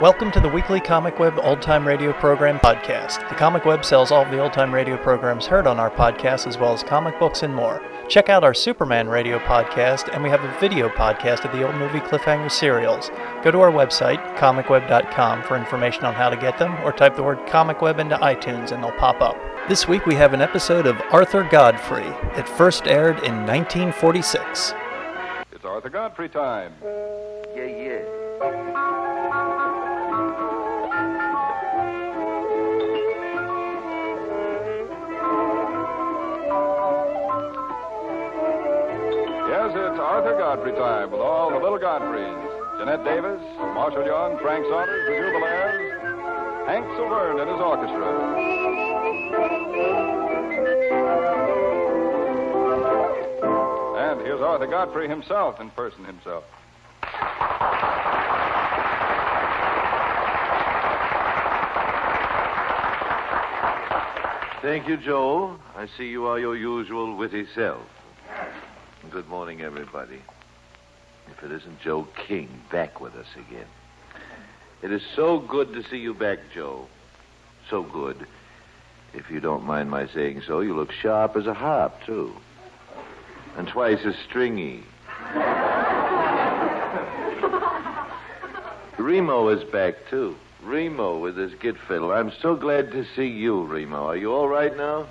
Welcome to the weekly Comic Web Old Time Radio Program podcast. The Comic Web sells all of the old time radio programs heard on our podcast, as well as comic books and more. Check out our Superman radio podcast, and we have a video podcast of the old movie Cliffhanger serials. Go to our website, comicweb.com, for information on how to get them, or type the word Comic Web into iTunes and they'll pop up. This week we have an episode of Arthur Godfrey. It first aired in 1946. It's Arthur Godfrey time. Yeah, yeah. Arthur Godfrey time with all the little Godfreys. Jeanette Davis, Marshall Young, Frank Saunders, the Jubalaires, Hank Sylvern and his orchestra. And here's Arthur Godfrey himself in person himself. Thank you, Joe. I see you are your usual witty self. Good morning, everybody. If it isn't Joe King back with us again. It is so good to see you back, Joe. So good. If you don't mind my saying so, you look sharp as a harp, too. And twice as stringy. Remo is back, too. Remo with his git fiddle. I'm so glad to see you, Remo. Are you all right now?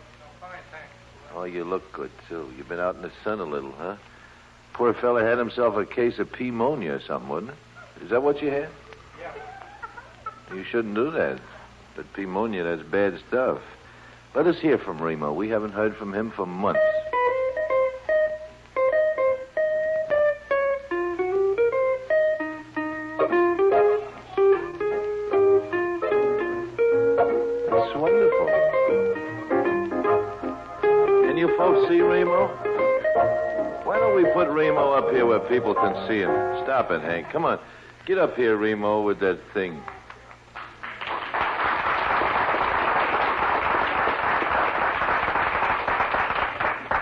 Oh, you look good, too. You've been out in the sun a little, huh? Poor fella had himself a case of pneumonia or something, wasn't it? Is that what you had? Yeah. You shouldn't do that. But pneumonia, that's bad stuff. Let us hear from Remo. We haven't heard from him for months. Remo up here where people can see him? Stop it, Hank. Come on. Get up here, Remo, with that thing.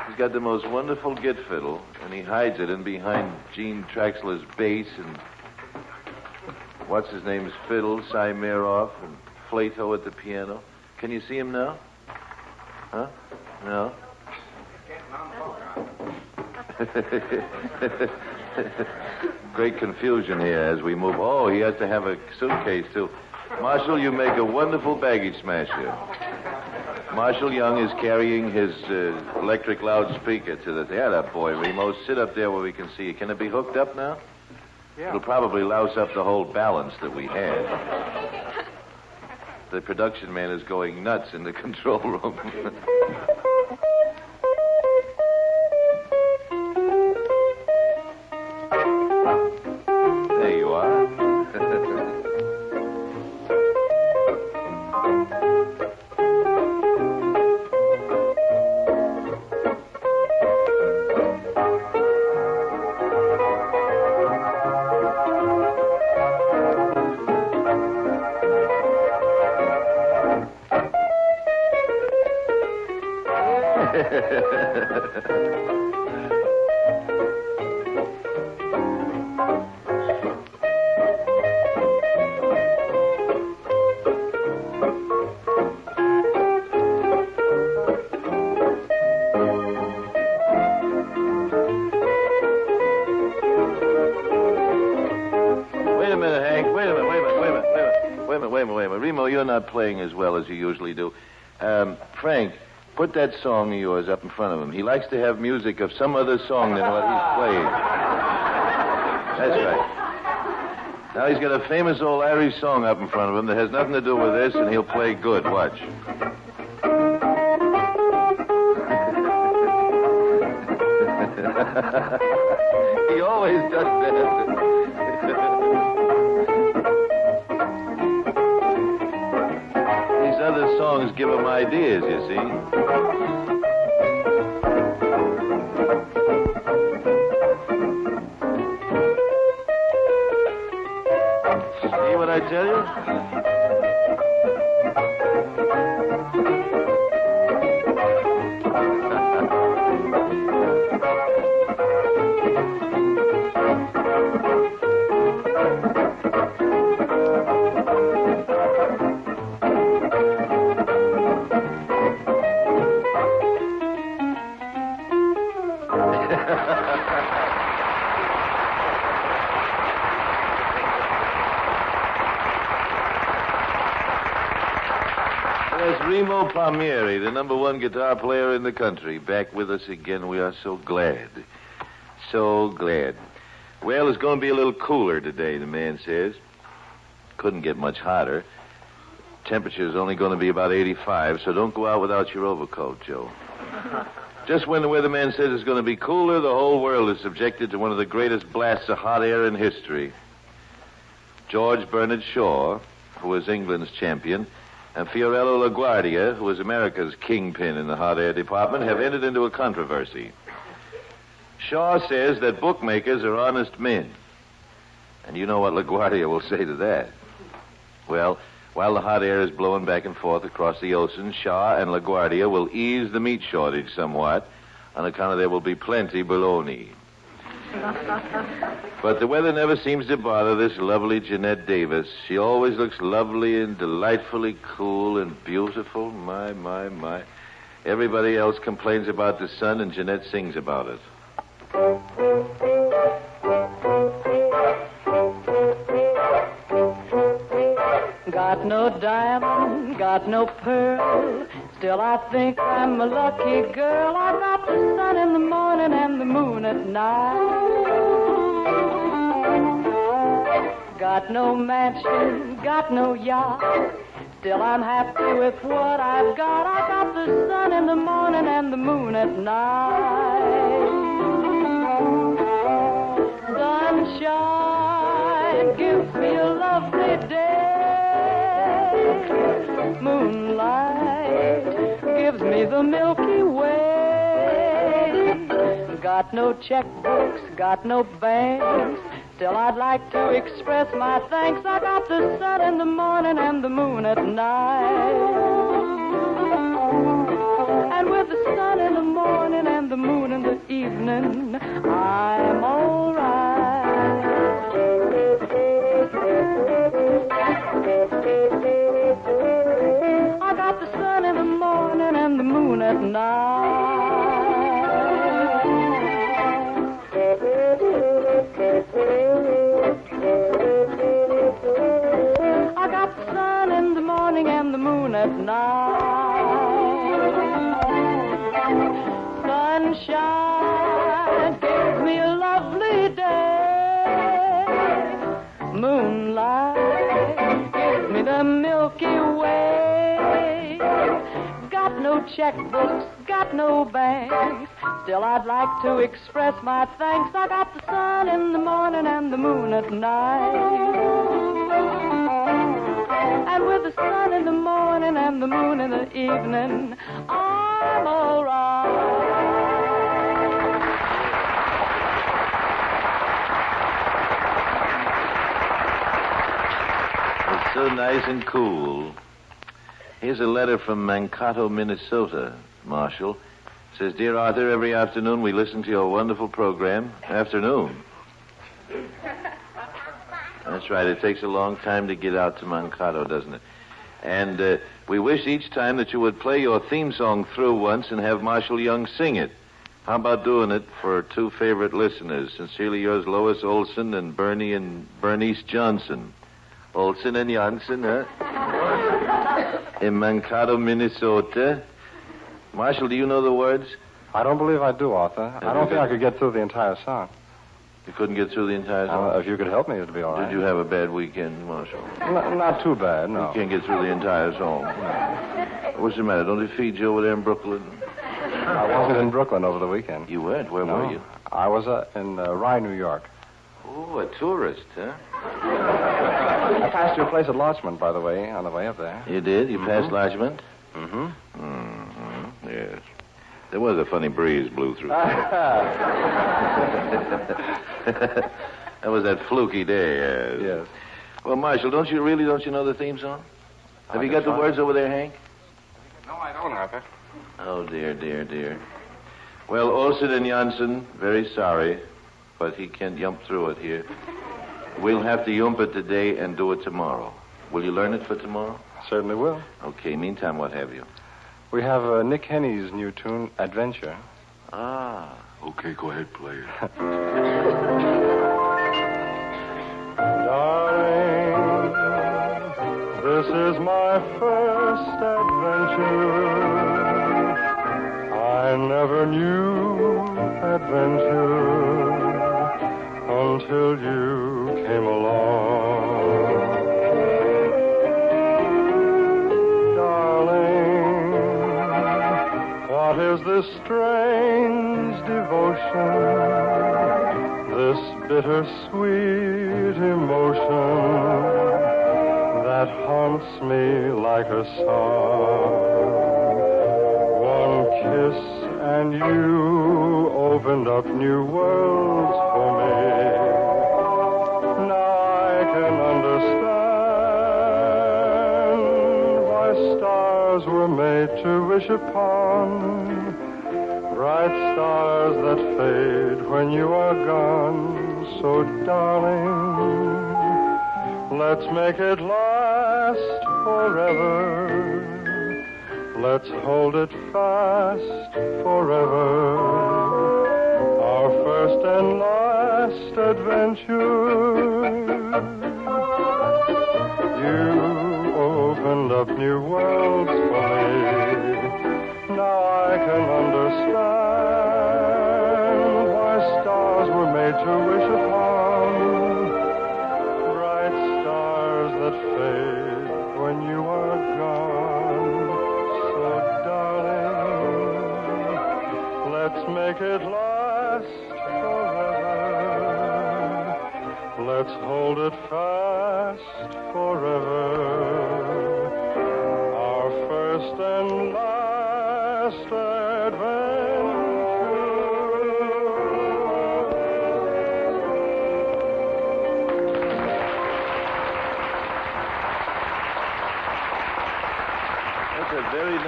He's got the most wonderful git fiddle, and he hides it in behind Gene Traxler's bass and what's his name's fiddle, Symeroff, and Flato at the piano. Can you see him now? Huh? No? Great confusion here as we move. Oh, he has to have a suitcase, too. Marshall, you make a wonderful baggage smasher. Marshall Young is carrying his uh, electric loudspeaker to the. Yeah, that boy, Remo. Sit up there where we can see you. Can it be hooked up now? Yeah. It'll probably louse up the whole balance that we had. The production man is going nuts in the control room. you're not playing as well as you usually do. Um, Frank, put that song of yours up in front of him. He likes to have music of some other song than what he's playing. That's right. Now he's got a famous old Irish song up in front of him that has nothing to do with this, and he'll play good. Watch. he always does that. songs give him ideas, you see. See what I tell you? Palmieri, the number one guitar player in the country, back with us again. We are so glad. So glad. Well, it's going to be a little cooler today, the man says. Couldn't get much hotter. Temperature is only going to be about 85, so don't go out without your overcoat, Joe. Just when the weatherman says it's going to be cooler, the whole world is subjected to one of the greatest blasts of hot air in history. George Bernard Shaw, who was England's champion, and Fiorello LaGuardia, who was America's kingpin in the hot air department, have entered into a controversy. Shaw says that bookmakers are honest men. And you know what LaGuardia will say to that. Well, while the hot air is blowing back and forth across the ocean, Shaw and LaGuardia will ease the meat shortage somewhat on account of there will be plenty bologna. But the weather never seems to bother this lovely Jeanette Davis. She always looks lovely and delightfully cool and beautiful. My, my, my. Everybody else complains about the sun, and Jeanette sings about it. Got no diamond, got no pearl. Still, I think I'm a lucky girl. I got the sun in the morning and the moon at night. Got no mansion, got no yacht. Still, I'm happy with what I've got. I got the sun in the morning and the moon at night. Sunshine gives me a lovely day. Moonlight me the Milky Way. Got no checkbooks, got no banks. Still, I'd like to express my thanks. I got the sun in the morning and the moon at night. And with the sun in the morning and the moon in the evening, I'm all at night. I got the sun in the morning and the moon at night. Sunshine gives me a checkbooks, got no banks. Still, I'd like to express my thanks. I got the sun in the morning and the moon at night. And with the sun in the morning and the moon in the evening, I'm all right. It's so nice and cool. Here's a letter from Mankato, Minnesota, Marshall. It says, Dear Arthur, every afternoon we listen to your wonderful program. Afternoon. That's right. It takes a long time to get out to Mankato, doesn't it? And uh, we wish each time that you would play your theme song through once and have Marshall Young sing it. How about doing it for two favorite listeners? Sincerely yours, Lois Olson and Bernie and Bernice Johnson. Olson and Johnson, huh? In Mankato, Minnesota. Marshall, do you know the words? I don't believe I do, Arthur. I don't think I could get through the entire song. You couldn't get through the entire song? Uh, if you could help me, it'd be all right. Did you have a bad weekend, Marshall? N- not too bad, no. You can't get through the entire song. What's the matter? Don't they feed you over there in Brooklyn? I wasn't in Brooklyn over the weekend. You weren't? Where no. were you? I was uh, in uh, Rye, New York. Oh, a tourist, huh? I passed your place at Larchmont, by the way, on the way up there. You did? You passed Larchmont? Mm-hmm. Mm-hmm. Yes. There was a funny breeze blew through. that was that fluky day, yes. Yes. Well, Marshall, don't you really don't you know the theme song? Have I you got the try. words over there, Hank? No, I don't, Arthur. Oh, dear, dear, dear. Well, Olson and Janssen, very sorry, but he can't yump through it here. We'll have to yump it today and do it tomorrow. Will you learn it for tomorrow? Certainly will. Okay, meantime, what have you? We have uh, Nick Kenny's new tune, Adventure. Ah. Okay, go ahead, play it. Darling, this is my first first adventure. I never knew adventure until you came along. Darling, what is this strange devotion? This bittersweet emotion that haunts me like a song. One kiss and you opened up new worlds for me. Stars were made to wish upon. Bright stars that fade when you are gone. So, darling, let's make it last forever. Let's hold it fast forever. Our first and last adventure. You opened up new worlds can understand why stars were made to wish upon. Bright stars that fade when you are gone. So, darling, let's make it last forever. Let's hold it fast forever. Our first and last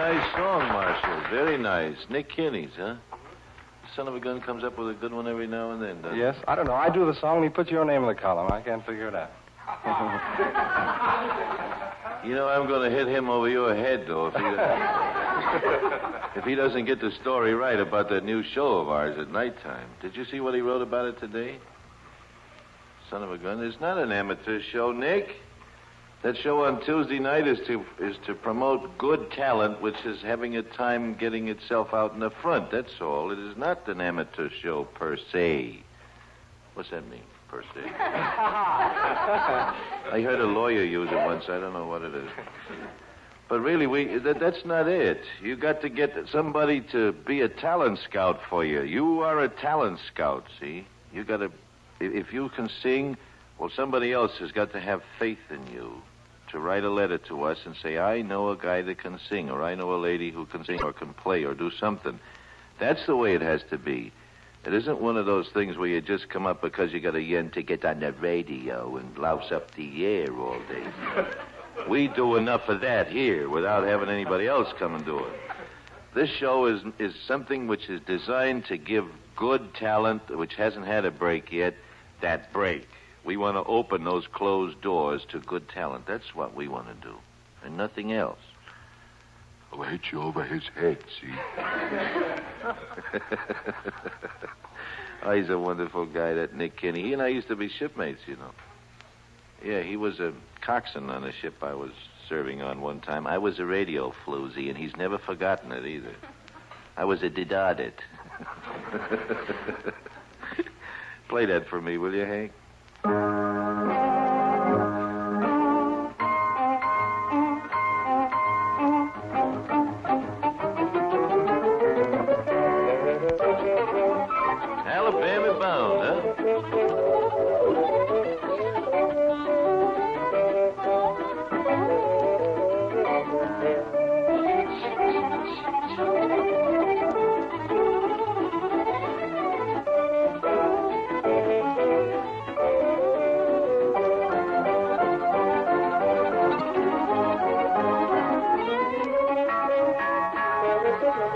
nice song, Marshall. Very nice. Nick Kenny's, huh? Son of a gun comes up with a good one every now and then, doesn't he? Yes, I don't know. I do the song and he puts your name in the column. I can't figure it out. You know, I'm going to hit him over your head, though, if he, if he doesn't get the story right about that new show of ours at nighttime. Did you see what he wrote about it today? Son of a gun. It's not an amateur show, Nick. That show on Tuesday night is to is to promote good talent, which is having a time getting itself out in the front. That's all. It is not an amateur show per se. What's that mean, per se? I heard a lawyer use it once. I don't know what it is. But really, we that, that's not it. You got to get somebody to be a talent scout for you. You are a talent scout. See, you got to. If you can sing, well, somebody else has got to have faith in you to write a letter to us and say, I know a guy that can sing, or I know a lady who can sing, or can play, or do something. That's the way it has to be. It isn't one of those things where you just come up because you got a yen to get on the radio and louse up the air all day. we do enough of that here without having anybody else come and do it. This show is is something which is designed to give good talent, which hasn't had a break yet, that break. We want to open those closed doors to good talent. That's what we want to do, and nothing else. I'll hit you over his head, see? oh, he's a wonderful guy, that Nick Kenny. He and I used to be shipmates, you know. Yeah, he was a coxswain on a ship I was serving on one time. I was a radio floozy, and he's never forgotten it either. I was a didardit. Play that for me, will you, Hank? Alabama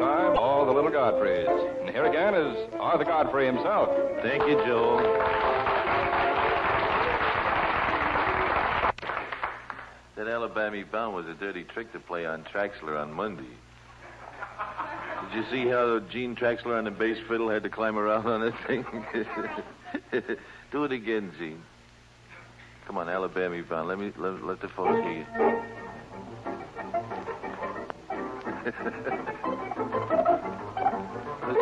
Time, all the little Godfreys. And here again is Arthur Godfrey himself. Thank you, Joel. That Alabama bound was a dirty trick to play on Traxler on Monday. Did you see how Gene Traxler on the bass fiddle had to climb around on that thing? Do it again, Gene. Come on, Alabama bound. Let me let, let the folks hear you.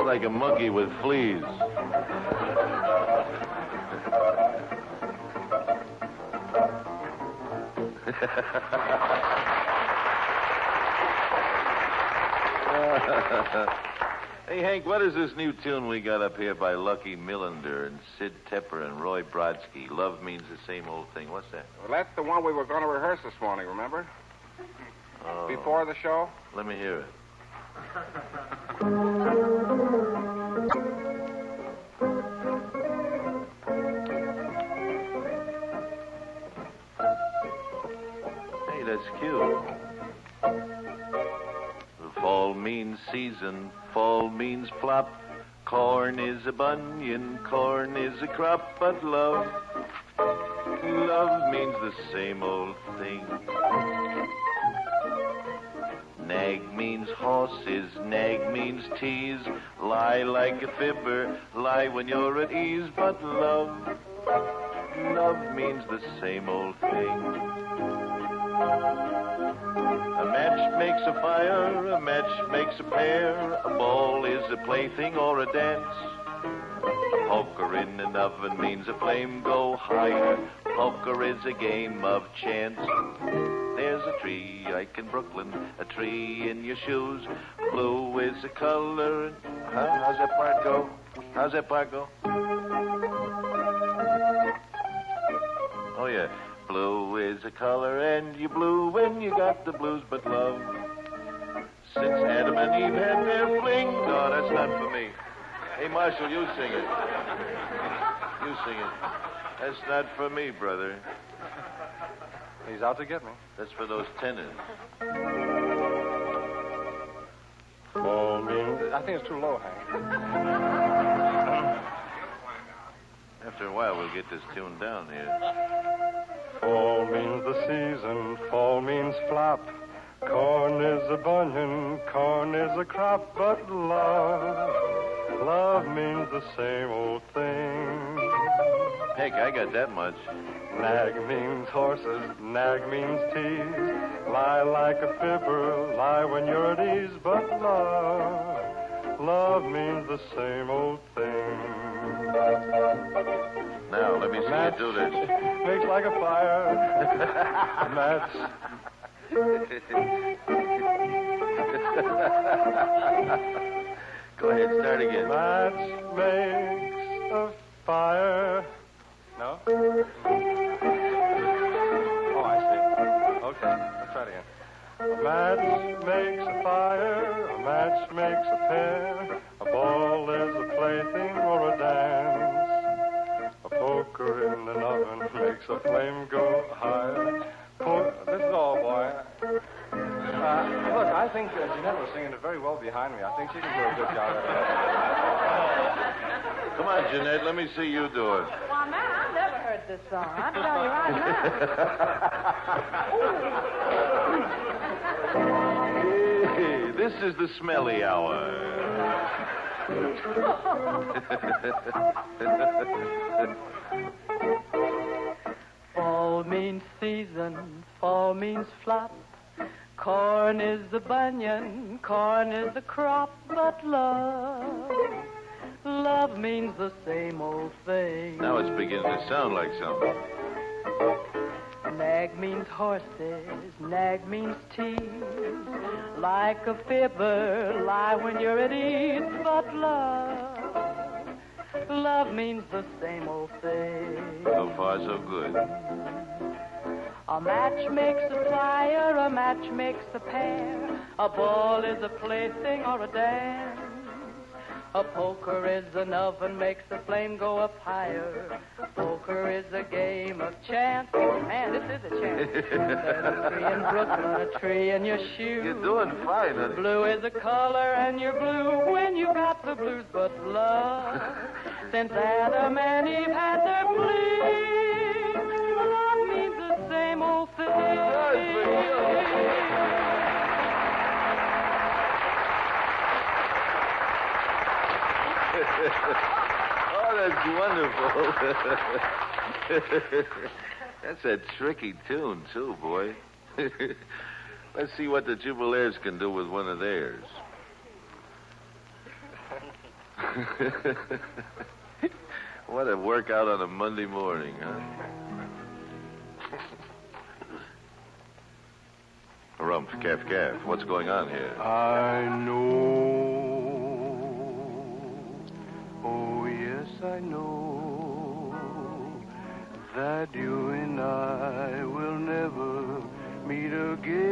Looks like a monkey with fleas. hey, Hank, what is this new tune we got up here by Lucky Millinder and Sid Tepper and Roy Brodsky? Love means the same old thing. What's that? Well, that's the one we were going to rehearse this morning, remember? Oh, Before the show? Let me hear it. season, fall means flop. Corn is a bunion, corn is a crop, but love, love means the same old thing. Nag means horses, nag means tease. Lie like a fibber, lie when you're at ease. But love, love means the same old thing. A match makes a fire, a match makes a pair. A ball is a plaything or a dance. A Poker in an oven means a flame go higher. Poker is a game of chance. There's a tree like in Brooklyn, a tree in your shoes. Blue is a color. Huh? How's that part go? How's that part go? Oh, yeah. Blue is a color, and you blue when you got the blues, but love. Since Adam and Eve had their fling. No, that's not for me. Hey, Marshall, you sing it. You sing it. That's not for me, brother. He's out to get me. That's for those tenors. Fall means I think it's too low, Hank. After a while, we'll get this tuned down here. Fall means the season, fall means flop. Corn is a bunion, corn is a crop, but love, love means the same old thing. Heck, I got that much. Nag means horses, nag means tease. Lie like a fibber, lie when you're at ease, but love, love means the same old thing. Now, let me see you do this. Makes like a fire. Match. Go ahead, start again. Match makes a fire. No? Oh, I see. Okay, let's try it again. A match makes a fire, a match makes a pair. A ball is a plaything or a dance. A poker in an oven makes a flame go higher. Po- this is all, boy. Uh, look, I think uh, Jeanette was singing it very well behind me. I think she can do a good job at it. Come on, Jeanette, let me see you do it. Why, man, I've never heard this song. I'm telling you right now. This is the smelly hour. Fall means season, fall means flop. Corn is the bunion, corn is the crop, but love, love means the same old thing. now it's beginning to sound like something. Nag means horses, nag means tease. Like a fibber, lie when you're at ease. But love, love means the same old thing. So far, so good. A match makes a fire, a match makes a pair. A ball is a plaything or a dance. A poker is an oven, makes the flame go up higher. Poker is a game of chance. Man, this is a chance. A tree in Brooklyn, a tree in your shoe. You're doing fine, honey. Blue is a color, and you're blue when you got the blues. But love, since Adam and Eve had their bling, love means the same old thing. oh, that's wonderful. that's a tricky tune, too, boy. Let's see what the Jubalaires can do with one of theirs. what a workout on a Monday morning, huh? Rumpf, calf, calf. What's going on here? I know. I know that you and I will never meet again.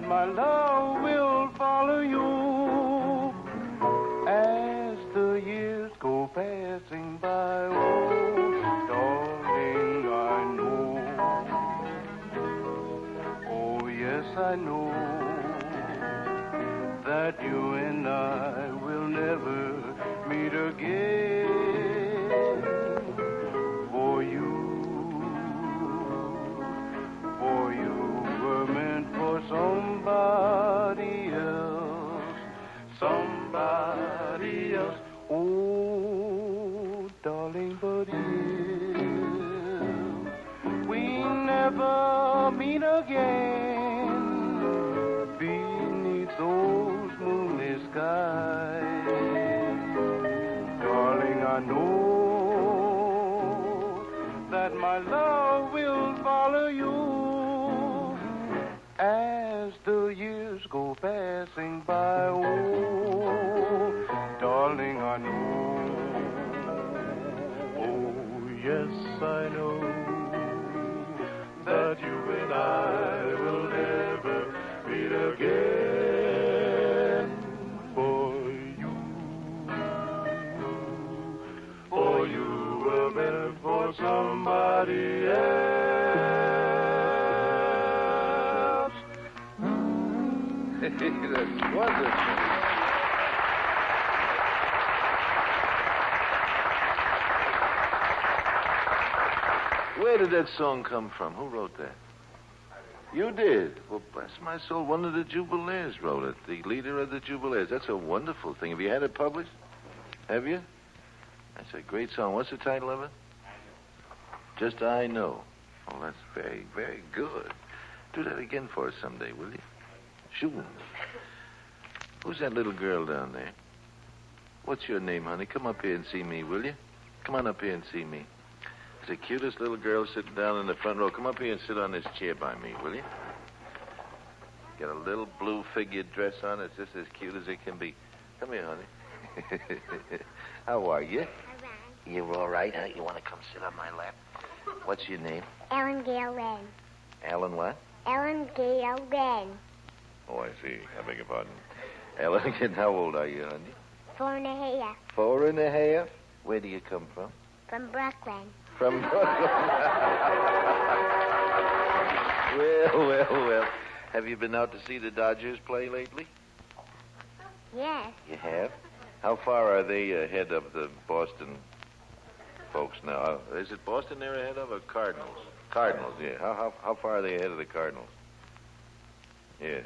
That my love will follow you as the years go passing by. Oh, darling, I know. Oh, yes, I know that you and I will never meet again. Love will follow you as the years go passing by. Oh, darling, I know. Oh, yes, I know that you and I will never meet again. For you, for you were meant for somebody Where did that song come from? Who wrote that? You did. Well, bless my soul, one of the Jubalaires wrote it. The leader of the Jubalaires. That's a wonderful thing. Have you had it published? Have you? That's a great song. What's the title of it? Just I Know. Oh, that's very, very good. Do that again for us someday, will you? Sure. Who's that little girl down there? What's your name, honey? Come up here and see me, will you? Come on up here and see me. It's the cutest little girl sitting down in the front row. Come up here and sit on this chair by me, will you? Got a little blue figured dress on. It's just as cute as it can be. Come here, honey. How are you? All right. You're all right, huh? You want to come sit on my lap? What's your name? Ellen Gale Wren. Alan what? Ellen Gale Wren. Oh, I see. I beg your pardon. Alan, and how old are you, honey? Four and a half. Four and a half. Where do you come from? From Brooklyn. From Brooklyn. well, well, well. Have you been out to see the Dodgers play lately? Yes. You have? How far are they ahead of the Boston folks now? Is it Boston they're ahead of or Cardinals? Cardinals, yeah. How, how, how far are they ahead of the Cardinals? Yes.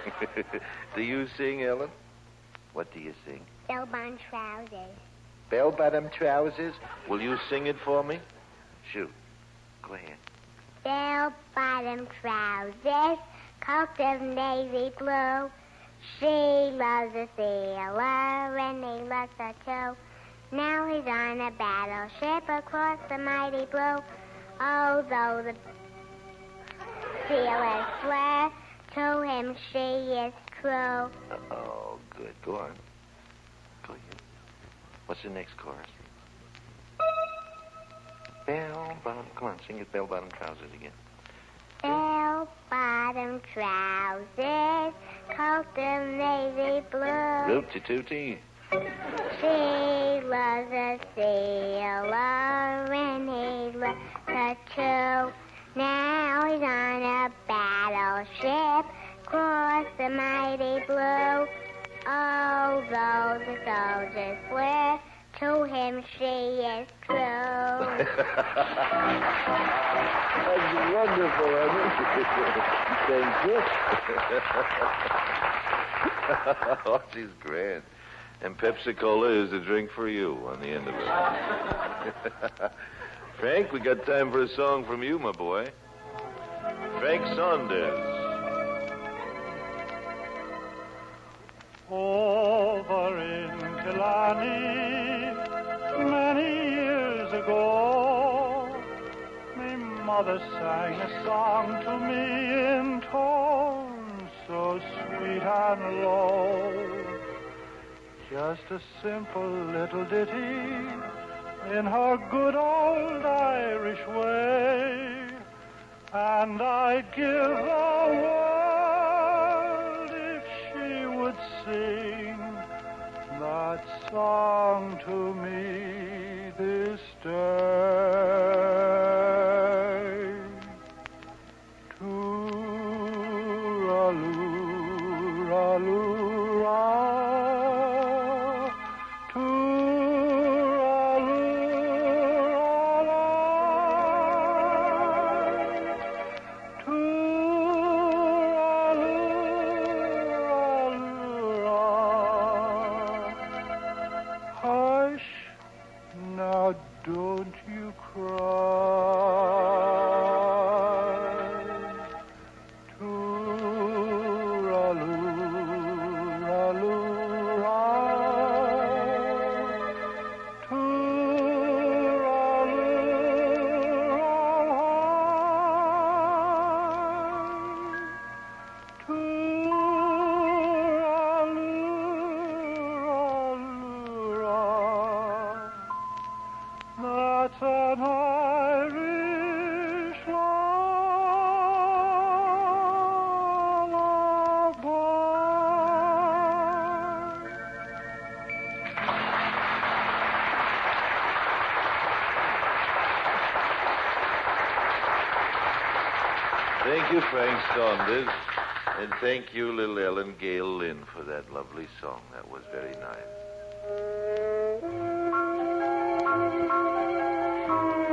do you sing, Ellen? What do you sing? Bell bottom trousers. Bell bottom trousers. Will you sing it for me? Shoot. Go ahead. Bell bottom trousers. Coat of navy blue. She loves a sailor and he loves her too. Now he's on a battleship across the mighty blue. Although the sailors swear to him she is true. Oh, good. Go on. Go ahead. What's the next chorus? Bell bottom. Come on, sing it. Bell bottom trousers again. Bell bottom trousers, coat of navy blue. Rooty tooty. She loves a sailor and he loves her too. Now he's on a battleship across the mighty blue. Although the soldiers swear to him she is true. That's wonderful, Thank you. oh, she's grand. And Pepsi Cola is a drink for you on the end of it. Frank, we got time for a song from you, my boy. Frank Saunders. Over in Killarney, many years ago, my mother sang a song to me in tones so sweet and low. Just a simple little ditty in her good old Irish way. And I'd give the world if she would sing that song to me this day. Thank you, Frank Saunders. And thank you, little Ellen Gale Lynn, for that lovely song. That was very nice.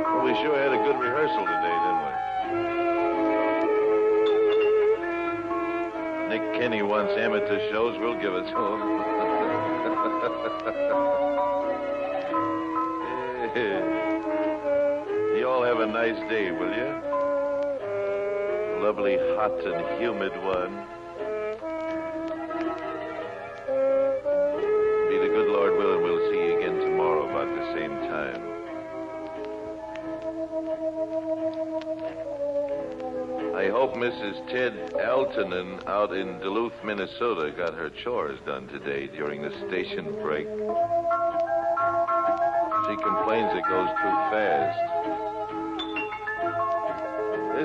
Well, we sure had a good rehearsal today, didn't we? Nick Kenny wants amateur shows. We'll give it to him. you all have a nice day, will you? Lovely, hot, and humid one. Be the good Lord willing, we'll see you again tomorrow about the same time. I hope Mrs. Ted Altonen out in Duluth, Minnesota got her chores done today during the station break. She complains it goes too fast.